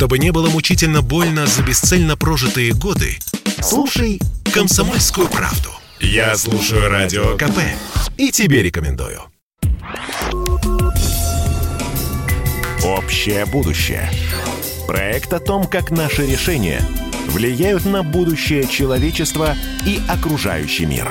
Чтобы не было мучительно больно за бесцельно прожитые годы, слушай «Комсомольскую правду». Я слушаю Радио КП и тебе рекомендую. Общее будущее. Проект о том, как наши решения влияют на будущее человечества и окружающий мир.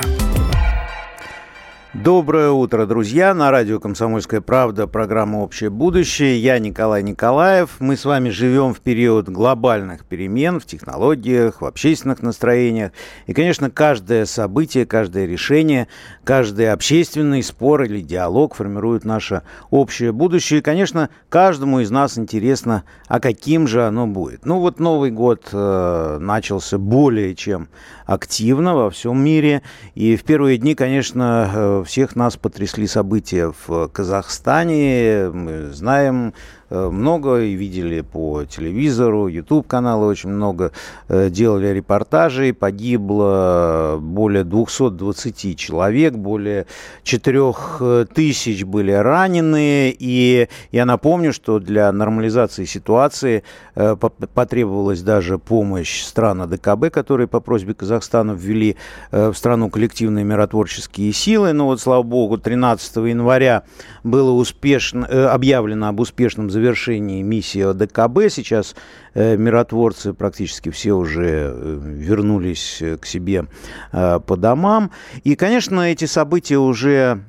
Доброе утро, друзья! На радио «Комсомольская правда» программа «Общее будущее». Я Николай Николаев. Мы с вами живем в период глобальных перемен в технологиях, в общественных настроениях. И, конечно, каждое событие, каждое решение, каждый общественный спор или диалог формирует наше общее будущее. И, конечно, каждому из нас интересно, а каким же оно будет. Ну вот Новый год э, начался более чем активно во всем мире. И в первые дни, конечно, э, всех нас потрясли события в Казахстане. Мы знаем много и видели по телевизору, YouTube-каналы очень много э, делали репортажей. Погибло более 220 человек, более 4 тысяч были ранены. И я напомню, что для нормализации ситуации э, потребовалась даже помощь стран АДКБ, которые по просьбе Казахстана ввели в страну коллективные миротворческие силы. Но вот, слава богу, 13 января было успешно, объявлено об успешном завершении завершении миссии ОДКБ. Сейчас э, миротворцы практически все уже э, вернулись э, к себе э, по домам. И, конечно, эти события уже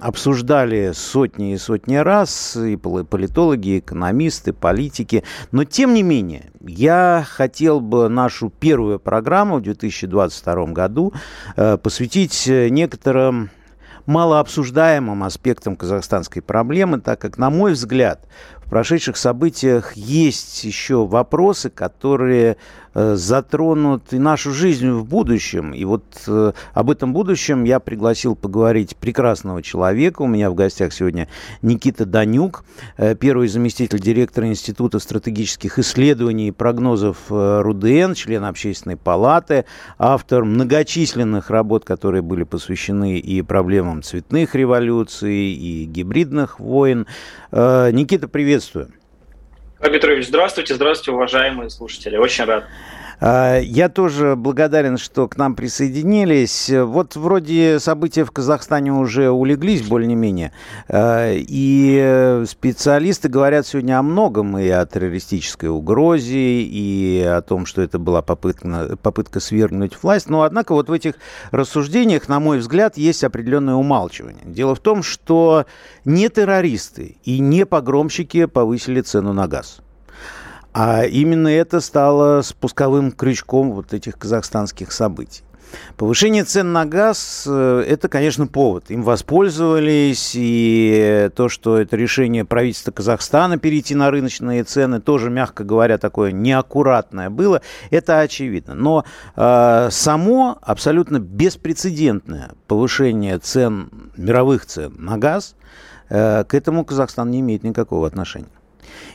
обсуждали сотни и сотни раз и политологи, и экономисты, политики. Но, тем не менее, я хотел бы нашу первую программу в 2022 году э, посвятить некоторым малообсуждаемым аспектом казахстанской проблемы, так как, на мой взгляд, прошедших событиях есть еще вопросы, которые затронут и нашу жизнь в будущем. И вот э, об этом будущем я пригласил поговорить прекрасного человека. У меня в гостях сегодня Никита Данюк, э, первый заместитель директора Института стратегических исследований и прогнозов РУДН, член Общественной палаты, автор многочисленных работ, которые были посвящены и проблемам цветных революций, и гибридных войн. Никита, привет приветствую. Петрович, здравствуйте, здравствуйте, уважаемые слушатели. Очень рад. А, я тоже благодарен, что к нам присоединились. Вот вроде события в Казахстане уже улеглись более-менее. А, и специалисты говорят сегодня о многом. И о террористической угрозе, и о том, что это была попытка, попытка свергнуть власть. Но, однако, вот в этих рассуждениях, на мой взгляд, есть определенное умалчивание. Дело в том, что не террористы и не погромщики повысили цену на газ. А именно это стало спусковым крючком вот этих казахстанских событий. Повышение цен на газ э, – это, конечно, повод. Им воспользовались, и то, что это решение правительства Казахстана перейти на рыночные цены, тоже, мягко говоря, такое неаккуратное было, это очевидно. Но э, само абсолютно беспрецедентное повышение цен, мировых цен на газ, э, к этому Казахстан не имеет никакого отношения.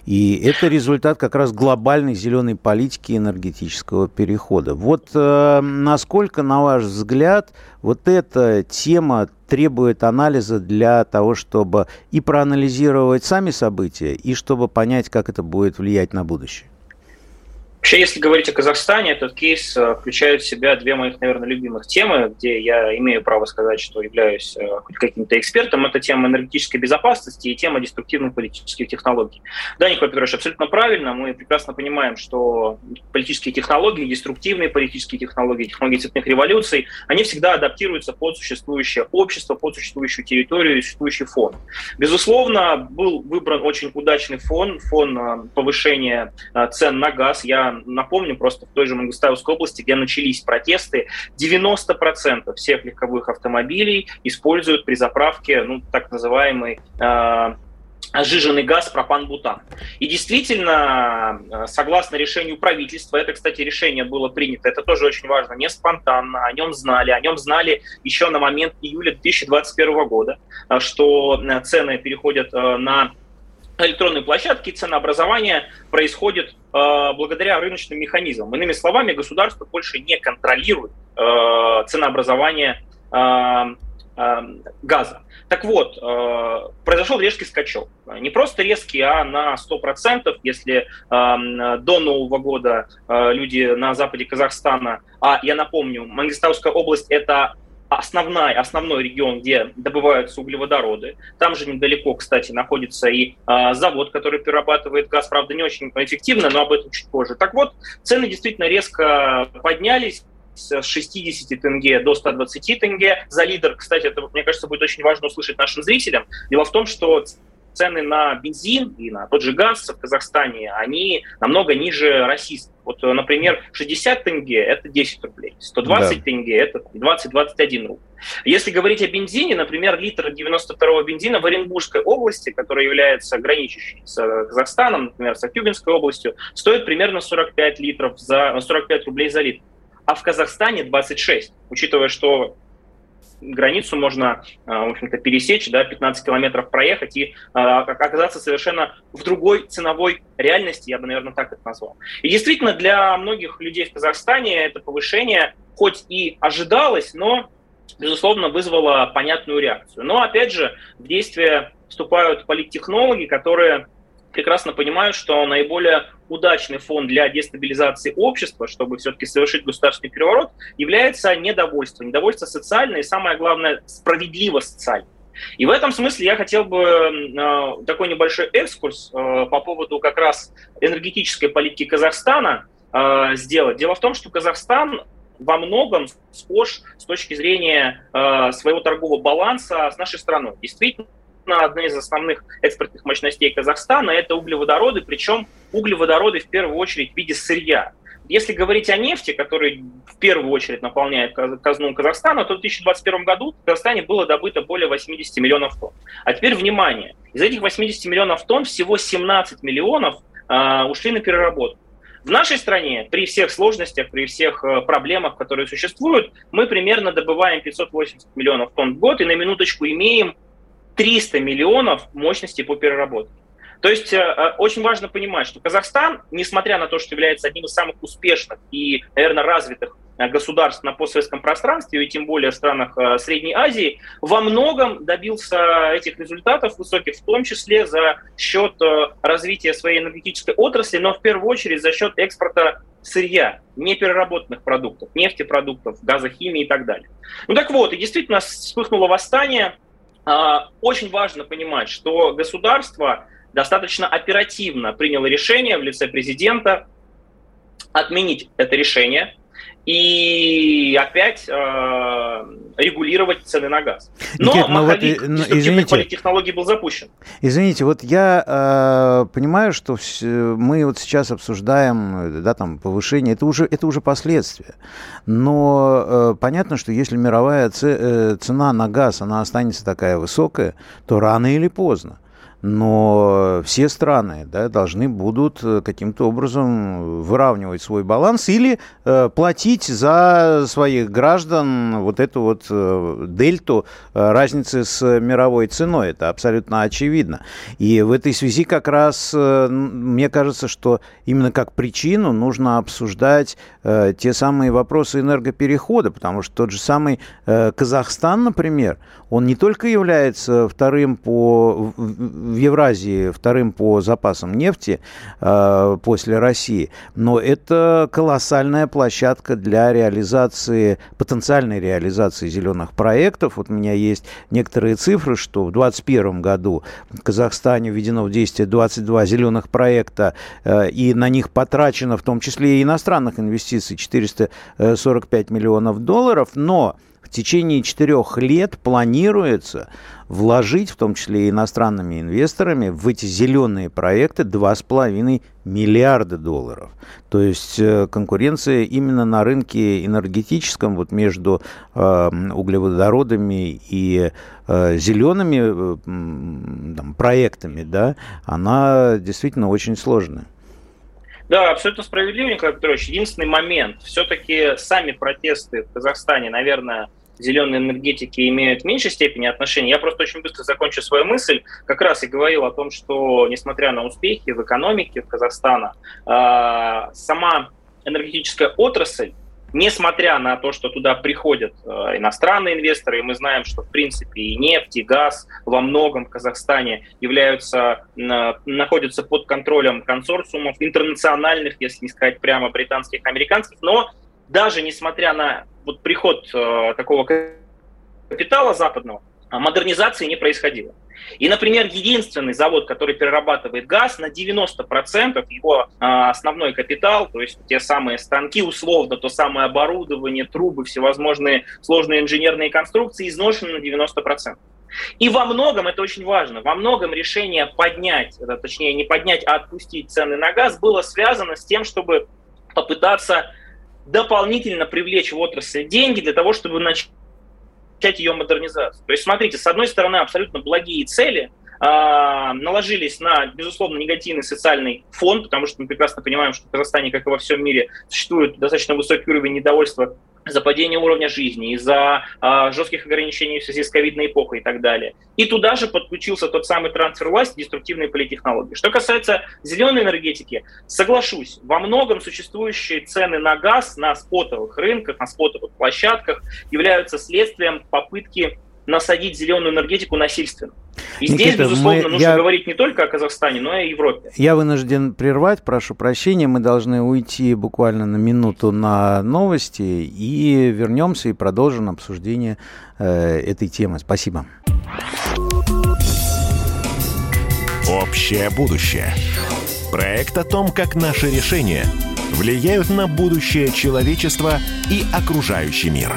И это результат как раз глобальной зеленой политики энергетического перехода. Вот э, насколько, на ваш взгляд, вот эта тема требует анализа для того, чтобы и проанализировать сами события, и чтобы понять, как это будет влиять на будущее? Вообще, если говорить о Казахстане, этот кейс э, включает в себя две моих, наверное, любимых темы, где я имею право сказать, что являюсь э, хоть каким-то экспертом. Это тема энергетической безопасности и тема деструктивных политических технологий. Да, Николай Петрович, абсолютно правильно. Мы прекрасно понимаем, что политические технологии, деструктивные политические технологии, технологии цветных революций, они всегда адаптируются под существующее общество, под существующую территорию, существующий фон. Безусловно, был выбран очень удачный фон, фон э, повышения цен на газ. Я напомню, просто в той же Мангустаевской области, где начались протесты, 90% всех легковых автомобилей используют при заправке ну, так называемый э, сжиженный газ пропан-бутан. И действительно, э, согласно решению правительства, это, кстати, решение было принято, это тоже очень важно, не спонтанно, о нем знали, о нем знали еще на момент июля 2021 года, э, что э, цены переходят на электронные площадки, ценообразование происходит э, благодаря рыночным механизмам. Иными словами, государство больше не контролирует э, ценообразование э, газа. Так вот, произошел резкий скачок. Не просто резкий, а на 100%, если до Нового года люди на западе Казахстана, а я напомню, Мангистауская область – это основной, основной регион, где добываются углеводороды. Там же недалеко, кстати, находится и э, завод, который перерабатывает газ, правда, не очень эффективно, но об этом чуть позже. Так вот, цены действительно резко поднялись с 60 тенге до 120 тенге за литр. Кстати, это, мне кажется, будет очень важно услышать нашим зрителям. Дело в том, что цены на бензин и на тот же газ в Казахстане, они намного ниже российских. Вот, например, 60 тенге – это 10 рублей, 120 да. тенге – это 20-21 рубль. Если говорить о бензине, например, литр 92-го бензина в Оренбургской области, которая является граничащей с Казахстаном, например, с Актюбинской областью, стоит примерно 45 литров за 45 рублей за литр. А в Казахстане 26, учитывая, что границу можно, а, в общем-то, пересечь, да, 15 километров проехать и а, оказаться совершенно в другой ценовой реальности, я бы, наверное, так это назвал. И действительно, для многих людей в Казахстане это повышение хоть и ожидалось, но, безусловно, вызвало понятную реакцию. Но, опять же, в действие вступают политтехнологи, которые прекрасно понимают, что наиболее удачный фон для дестабилизации общества, чтобы все-таки совершить государственный переворот, является недовольство. Недовольство социальное и, самое главное, справедливо социальное. И в этом смысле я хотел бы э, такой небольшой экскурс э, по поводу как раз энергетической политики Казахстана э, сделать. Дело в том, что Казахстан во многом схож с точки зрения э, своего торгового баланса с нашей страной. Действительно, одна из основных экспортных мощностей Казахстана – это углеводороды, причем углеводороды в первую очередь в виде сырья. Если говорить о нефти, который в первую очередь наполняет казну Казахстана, то в 2021 году в Казахстане было добыто более 80 миллионов тонн. А теперь внимание, из этих 80 миллионов тонн всего 17 миллионов э, ушли на переработку. В нашей стране при всех сложностях, при всех э, проблемах, которые существуют, мы примерно добываем 580 миллионов тонн в год и на минуточку имеем 300 миллионов мощности по переработке. То есть э, э, очень важно понимать, что Казахстан, несмотря на то, что является одним из самых успешных и, наверное, развитых э, государств на постсоветском пространстве, и тем более в странах Средней Азии, во многом добился этих результатов высоких, в том числе за счет развития своей энергетической отрасли, но в первую очередь за счет экспорта сырья, непереработанных продуктов, нефтепродуктов, газохимии и так далее. Ну так вот, и действительно вспыхнуло восстание, очень важно понимать, что государство достаточно оперативно приняло решение в лице президента отменить это решение, и опять э, регулировать цены на газ. Но Никит, ну маховик вот, ну, извините, политтехнологий был запущен. Извините, вот я э, понимаю, что мы вот сейчас обсуждаем да, там, повышение, это уже, это уже последствия. Но э, понятно, что если мировая э, цена на газ, она останется такая высокая, то рано или поздно но все страны да, должны будут э, каким-то образом выравнивать свой баланс или э, платить за своих граждан вот эту вот э, дельту э, разницы с мировой ценой. Это абсолютно очевидно. И в этой связи как раз э, мне кажется, что именно как причину нужно обсуждать э, те самые вопросы энергоперехода, потому что тот же самый э, Казахстан, например, он не только является вторым по в Евразии вторым по запасам нефти э, после России, но это колоссальная площадка для реализации, потенциальной реализации зеленых проектов. Вот у меня есть некоторые цифры, что в 2021 году в Казахстане введено в действие 22 зеленых проекта, э, и на них потрачено в том числе и иностранных инвестиций 445 миллионов долларов, но в течение четырех лет планируется вложить, в том числе и иностранными инвесторами, в эти зеленые проекты 2,5 миллиарда долларов. То есть э, конкуренция именно на рынке энергетическом вот между э, углеводородами и э, зелеными э, там, проектами, да, она действительно очень сложная. Да, абсолютно справедливо, Николай Петрович. Единственный момент. Все-таки сами протесты в Казахстане, наверное, зеленой энергетики имеют в меньшей степени отношения. Я просто очень быстро закончу свою мысль. Как раз и говорил о том, что несмотря на успехи в экономике в Казахстана, а, сама энергетическая отрасль несмотря на то, что туда приходят э, иностранные инвесторы, и мы знаем, что в принципе и нефть, и газ во многом в Казахстане являются, находятся под контролем консорциумов интернациональных, если не сказать прямо британских, американских, но даже несмотря на вот приход э, такого капитала западного, модернизации не происходило. И, например, единственный завод, который перерабатывает газ, на 90% его а, основной капитал, то есть те самые станки, условно, то самое оборудование, трубы, всевозможные сложные инженерные конструкции изношены на 90%. И во многом, это очень важно, во многом решение поднять, точнее не поднять, а отпустить цены на газ было связано с тем, чтобы попытаться дополнительно привлечь в отрасль деньги для того, чтобы начать начать ее модернизацию. То есть, смотрите, с одной стороны, абсолютно благие цели а, наложились на, безусловно, негативный социальный фон, потому что мы прекрасно понимаем, что в Казахстане, как и во всем мире, существует достаточно высокий уровень недовольства за падение уровня жизни, из-за а, жестких ограничений в связи с ковидной эпохой и так далее. И туда же подключился тот самый трансфер власти, деструктивные политтехнологии. Что касается зеленой энергетики, соглашусь, во многом существующие цены на газ на спотовых рынках, на спотовых площадках являются следствием попытки насадить зеленую энергетику насильственно. И Никита, здесь, безусловно, мы, нужно я, говорить не только о Казахстане, но и о Европе. Я вынужден прервать, прошу прощения. Мы должны уйти буквально на минуту на новости и вернемся и продолжим обсуждение э, этой темы. Спасибо. Общее будущее. Проект о том, как наши решения влияют на будущее человечества и окружающий мир.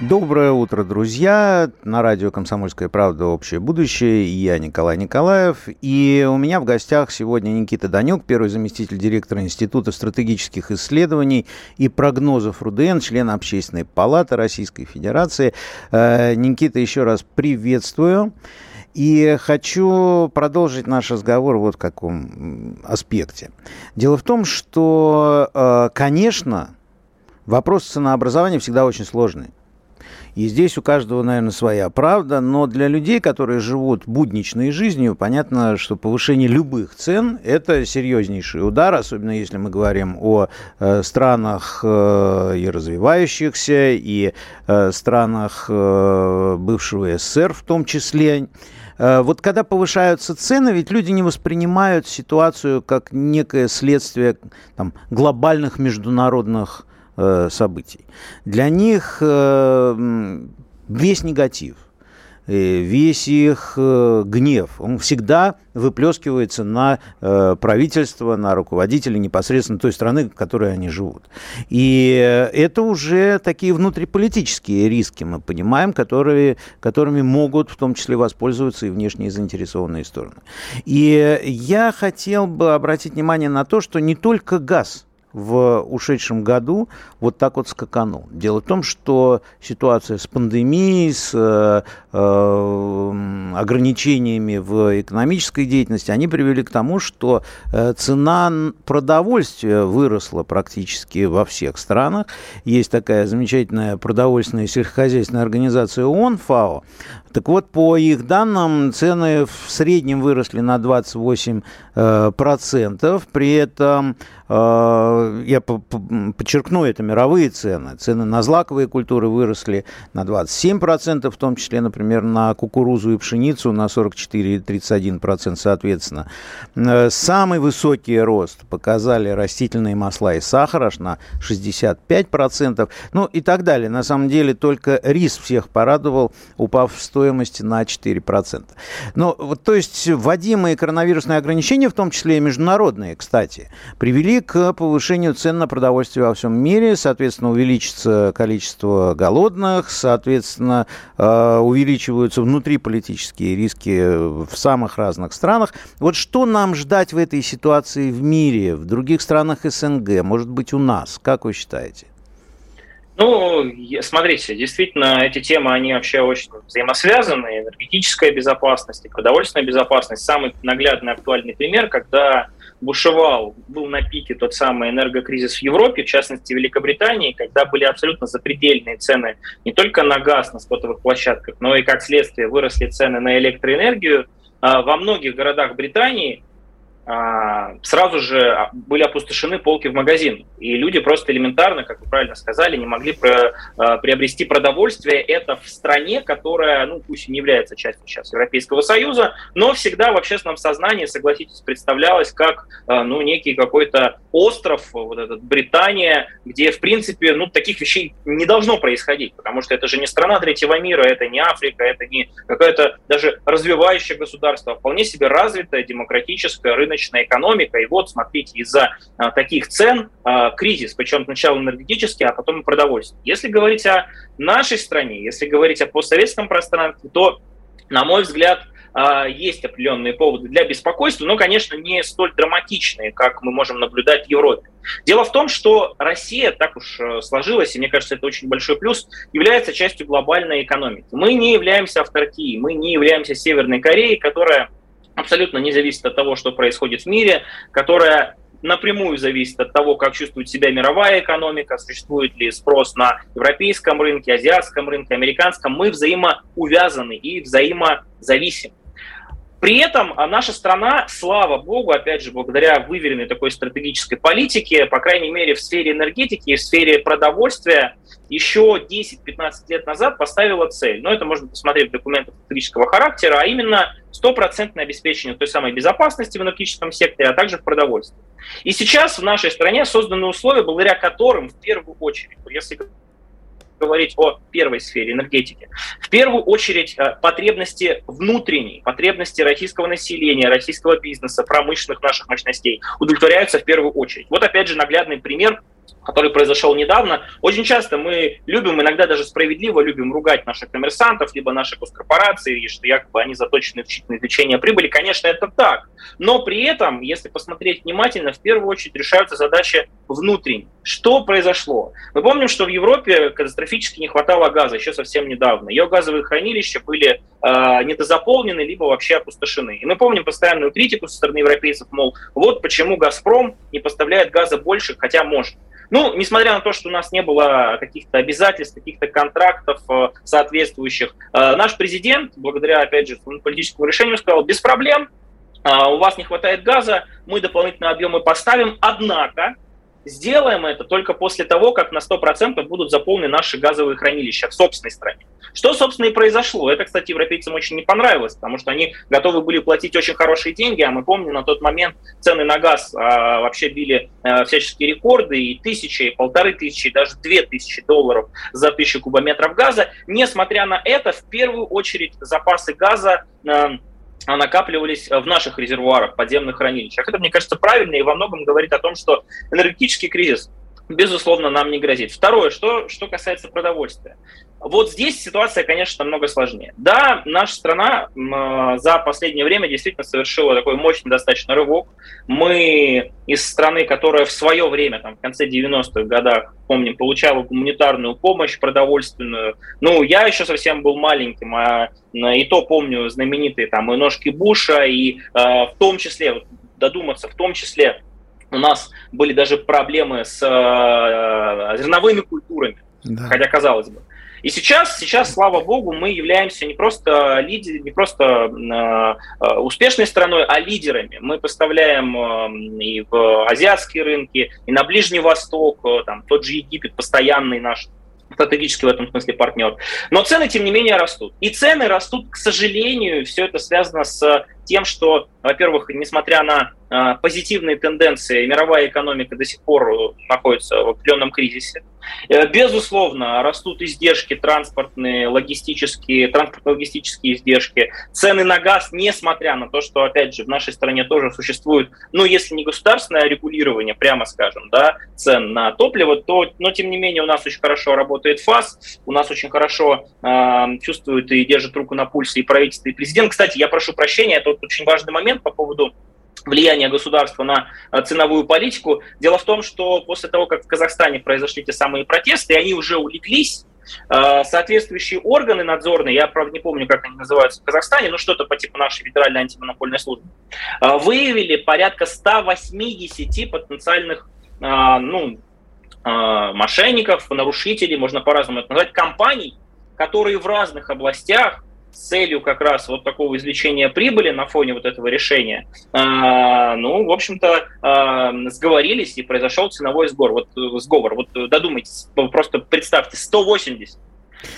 Доброе утро, друзья! На радио «Комсомольская правда. Общее будущее». Я Николай Николаев. И у меня в гостях сегодня Никита Данюк, первый заместитель директора Института стратегических исследований и прогнозов РУДН, член Общественной палаты Российской Федерации. Э, Никита, еще раз приветствую. И хочу продолжить наш разговор вот в каком аспекте. Дело в том, что, э, конечно, вопрос ценообразования всегда очень сложный. И здесь у каждого, наверное, своя правда, но для людей, которые живут будничной жизнью, понятно, что повышение любых цен – это серьезнейший удар, особенно если мы говорим о э, странах э, и развивающихся, и э, странах э, бывшего СССР в том числе. Э, вот когда повышаются цены, ведь люди не воспринимают ситуацию как некое следствие там, глобальных международных Э, событий. Для них э, весь негатив, э, весь их гнев, он всегда выплескивается на правительство, на руководителей непосредственно той страны, в которой они живут. И это уже такие внутриполитические риски, мы понимаем, которые, которыми могут в том числе воспользоваться и внешние заинтересованные стороны. И я хотел бы обратить внимание на то, что не только газ – в ушедшем году вот так вот скаканул. Дело в том, что ситуация с пандемией, с э, э, ограничениями в экономической деятельности, они привели к тому, что э, цена продовольствия выросла практически во всех странах. Есть такая замечательная продовольственная сельскохозяйственная организация ООН, ФАО, так вот, по их данным, цены в среднем выросли на 28%. Э, процентов. При этом, я подчеркну, это мировые цены. Цены на злаковые культуры выросли на 27%, в том числе, например, на кукурузу и пшеницу на 44 и 31% соответственно. Э, самый высокий рост показали растительные масла и сахар аж на 65%. Ну и так далее. На самом деле только рис всех порадовал, упав в стоимости на 4%. Но вот, то есть вводимые коронавирусные ограничения, в том числе и международные, кстати, привели к повышению цен на продовольствие во всем мире, соответственно, увеличится количество голодных, соответственно, э, увеличиваются внутриполитические риски в самых разных странах. Вот что нам ждать в этой ситуации в мире, в других странах СНГ, может быть, у нас? Как вы считаете? Ну, смотрите, действительно, эти темы, они вообще очень взаимосвязаны. Энергетическая безопасность и продовольственная безопасность. Самый наглядный актуальный пример, когда бушевал, был на пике тот самый энергокризис в Европе, в частности в Великобритании, когда были абсолютно запредельные цены не только на газ на спотовых площадках, но и как следствие выросли цены на электроэнергию. А во многих городах Британии сразу же были опустошены полки в магазин. И люди просто элементарно, как вы правильно сказали, не могли про, а, приобрести продовольствие. Это в стране, которая, ну, пусть и не является частью сейчас Европейского Союза, но всегда в общественном сознании, согласитесь, представлялась как, а, ну, некий какой-то остров, вот этот Британия, где, в принципе, ну, таких вещей не должно происходить, потому что это же не страна третьего мира, это не Африка, это не какое-то даже развивающее государство, а вполне себе развитое, демократическое, рыночное рыночная экономика. И вот, смотрите, из-за а, таких цен а, кризис, причем сначала энергетический, а потом и продовольствие. Если говорить о нашей стране, если говорить о постсоветском пространстве, то, на мой взгляд, есть определенные поводы для беспокойства, но, конечно, не столь драматичные, как мы можем наблюдать в Европе. Дело в том, что Россия, так уж э, сложилась, и мне кажется, это очень большой плюс, является частью глобальной экономики. Мы не являемся авторкией, мы не являемся Северной Кореей, которая абсолютно не зависит от того, что происходит в мире, которая напрямую зависит от того, как чувствует себя мировая экономика, существует ли спрос на европейском рынке, азиатском рынке, американском. Мы взаимоувязаны и взаимозависимы. При этом а наша страна, слава богу, опять же, благодаря выверенной такой стратегической политике, по крайней мере, в сфере энергетики и в сфере продовольствия, еще 10-15 лет назад поставила цель. Но это можно посмотреть в документах стратегического характера, а именно стопроцентное обеспечение той самой безопасности в энергетическом секторе, а также в продовольствии. И сейчас в нашей стране созданы условия, благодаря которым в первую очередь, если говорить о первой сфере энергетики. В первую очередь э, потребности внутренней, потребности российского населения, российского бизнеса, промышленных наших мощностей удовлетворяются в первую очередь. Вот опять же наглядный пример который произошел недавно. Очень часто мы любим, иногда даже справедливо любим ругать наших коммерсантов, либо наши госкорпорации, что якобы они заточены в извлечение прибыли. Конечно, это так. Но при этом, если посмотреть внимательно, в первую очередь решаются задачи внутренние. Что произошло? Мы помним, что в Европе катастрофически не хватало газа еще совсем недавно. Ее газовые хранилища были э, недозаполнены, либо вообще опустошены. И мы помним постоянную критику со стороны европейцев, мол, вот почему «Газпром» не поставляет газа больше, хотя может. Ну, несмотря на то, что у нас не было каких-то обязательств, каких-то контрактов э, соответствующих, э, наш президент, благодаря, опять же, политическому решению, сказал, без проблем, э, у вас не хватает газа, мы дополнительные объемы поставим, однако Сделаем это только после того, как на 100% будут заполнены наши газовые хранилища в собственной стране. Что, собственно, и произошло. Это, кстати, европейцам очень не понравилось, потому что они готовы были платить очень хорошие деньги, а мы помним, на тот момент цены на газ а, вообще били а, всяческие рекорды, и тысячи, и полторы тысячи, и даже две тысячи долларов за тысячу кубометров газа. Несмотря на это, в первую очередь запасы газа а, накапливались в наших резервуарах, подземных хранилищах. Это, мне кажется, правильно и во многом говорит о том, что энергетический кризис, безусловно, нам не грозит. Второе, что, что касается продовольствия. Вот здесь ситуация, конечно, намного сложнее. Да, наша страна за последнее время действительно совершила такой мощный достаточно рывок. Мы из страны, которая в свое время, там, в конце 90-х годах, помним, получала гуманитарную помощь продовольственную. Ну, я еще совсем был маленьким, а и то помню знаменитые там и ножки Буша, и э, в том числе, додуматься, в том числе у нас были даже проблемы с э, зерновыми культурами, да. хотя казалось бы. И сейчас, сейчас, слава богу, мы являемся не просто лидер, не просто э, успешной страной, а лидерами. Мы поставляем э, и в азиатские рынки, и на Ближний Восток, э, там тот же Египет, постоянный наш стратегически в этом смысле партнер. Но цены, тем не менее, растут. И цены растут, к сожалению, все это связано с тем, что, во-первых, несмотря на э, позитивные тенденции, мировая экономика до сих пор находится в определенном кризисе. Э, безусловно, растут издержки транспортные, логистические, транспортно-логистические издержки, цены на газ, несмотря на то, что, опять же, в нашей стране тоже существует, ну, если не государственное регулирование, прямо скажем, да, цен на топливо, то, но, тем не менее, у нас очень хорошо работает ФАС, у нас очень хорошо э, чувствует и держит руку на пульсе и правительство, и президент. Кстати, я прошу прощения, это очень важный момент по поводу влияния государства на э, ценовую политику. Дело в том, что после того, как в Казахстане произошли те самые протесты, и они уже улеглись, э, соответствующие органы надзорные, я, правда, не помню, как они называются в Казахстане, но что-то по типу нашей федеральной антимонопольной службы, э, выявили порядка 180 потенциальных ну, мошенников, нарушителей, можно по-разному это назвать, компаний, которые в разных областях целью как раз вот такого извлечения прибыли на фоне вот этого решения, э, ну, в общем-то, э, сговорились и произошел ценовой сговор. Вот, сговор. Вот додумайтесь, просто представьте, 180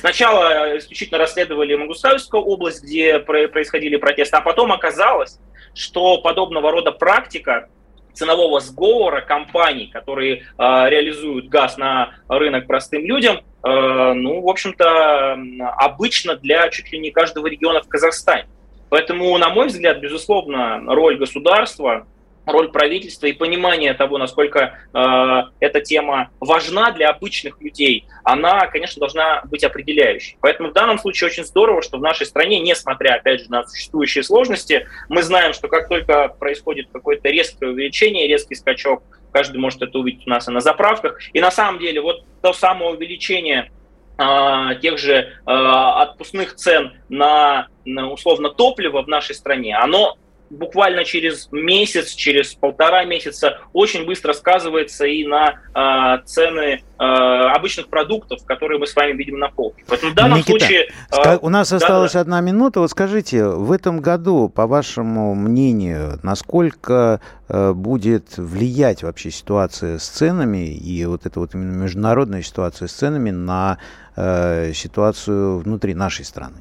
Сначала исключительно расследовали Мангустаевскую область, где происходили протесты, а потом оказалось, что подобного рода практика ценового сговора компаний, которые э, реализуют газ на рынок простым людям, э, ну, в общем-то, обычно для чуть ли не каждого региона в Казахстане. Поэтому, на мой взгляд, безусловно, роль государства роль правительства и понимание того, насколько э, эта тема важна для обычных людей, она, конечно, должна быть определяющей. Поэтому в данном случае очень здорово, что в нашей стране, несмотря, опять же, на существующие сложности, мы знаем, что как только происходит какое-то резкое увеличение, резкий скачок, каждый может это увидеть у нас и на заправках. И на самом деле вот то самое увеличение э, тех же э, отпускных цен на условно топливо в нашей стране, оно буквально через месяц, через полтора месяца очень быстро сказывается и на э, цены э, обычных продуктов, которые мы с вами видим на полке. Поэтому в данном Никита, случае... Э, у нас да, осталась да. одна минута. Вот скажите, в этом году, по вашему мнению, насколько э, будет влиять вообще ситуация с ценами и вот эта вот именно международная ситуация с ценами на э, ситуацию внутри нашей страны?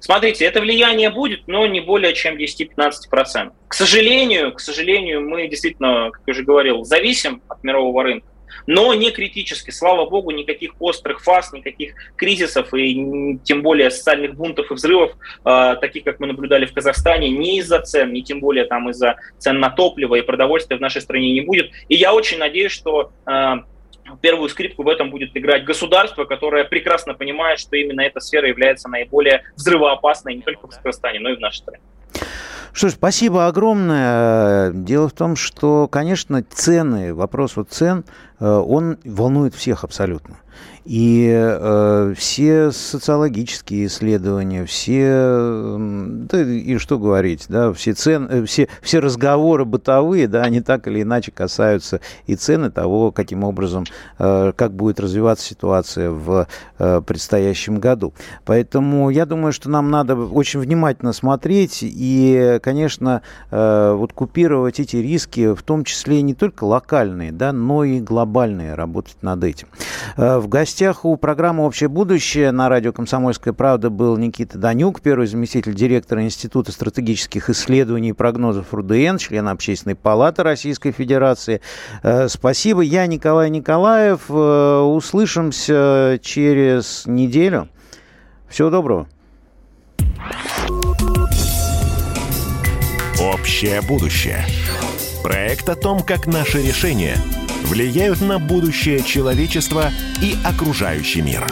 Смотрите, это влияние будет, но не более чем 10-15%. К сожалению, к сожалению, мы действительно, как я уже говорил, зависим от мирового рынка но не критически. Слава богу, никаких острых фаз, никаких кризисов и тем более социальных бунтов и взрывов, э, таких, как мы наблюдали в Казахстане, ни из-за цен, ни тем более там из-за цен на топливо и продовольствие в нашей стране не будет. И я очень надеюсь, что э, первую скрипку в этом будет играть государство, которое прекрасно понимает, что именно эта сфера является наиболее взрывоопасной не только в Казахстане, но и в нашей стране. Что ж, спасибо огромное. Дело в том, что, конечно, цены, вопрос вот цен, э, он волнует всех абсолютно. И э, все социологические исследования, все, да и что говорить, да, все, цен, э, все, все разговоры бытовые, да, они так или иначе касаются и цены того, каким образом, э, как будет развиваться ситуация в э, предстоящем году. Поэтому я думаю, что нам надо очень внимательно смотреть и, конечно, э, вот купировать эти риски, в том числе не только локальные, да, но и глобальные, работать над этим. Э, в гостях гостях у программы «Общее будущее» на радио «Комсомольская правда» был Никита Данюк, первый заместитель директора Института стратегических исследований и прогнозов РУДН, член Общественной палаты Российской Федерации. Э, спасибо. Я Николай Николаев. Э, услышимся через неделю. Всего доброго. «Общее будущее». Проект о том, как наши решения – влияют на будущее человечества и окружающий мир.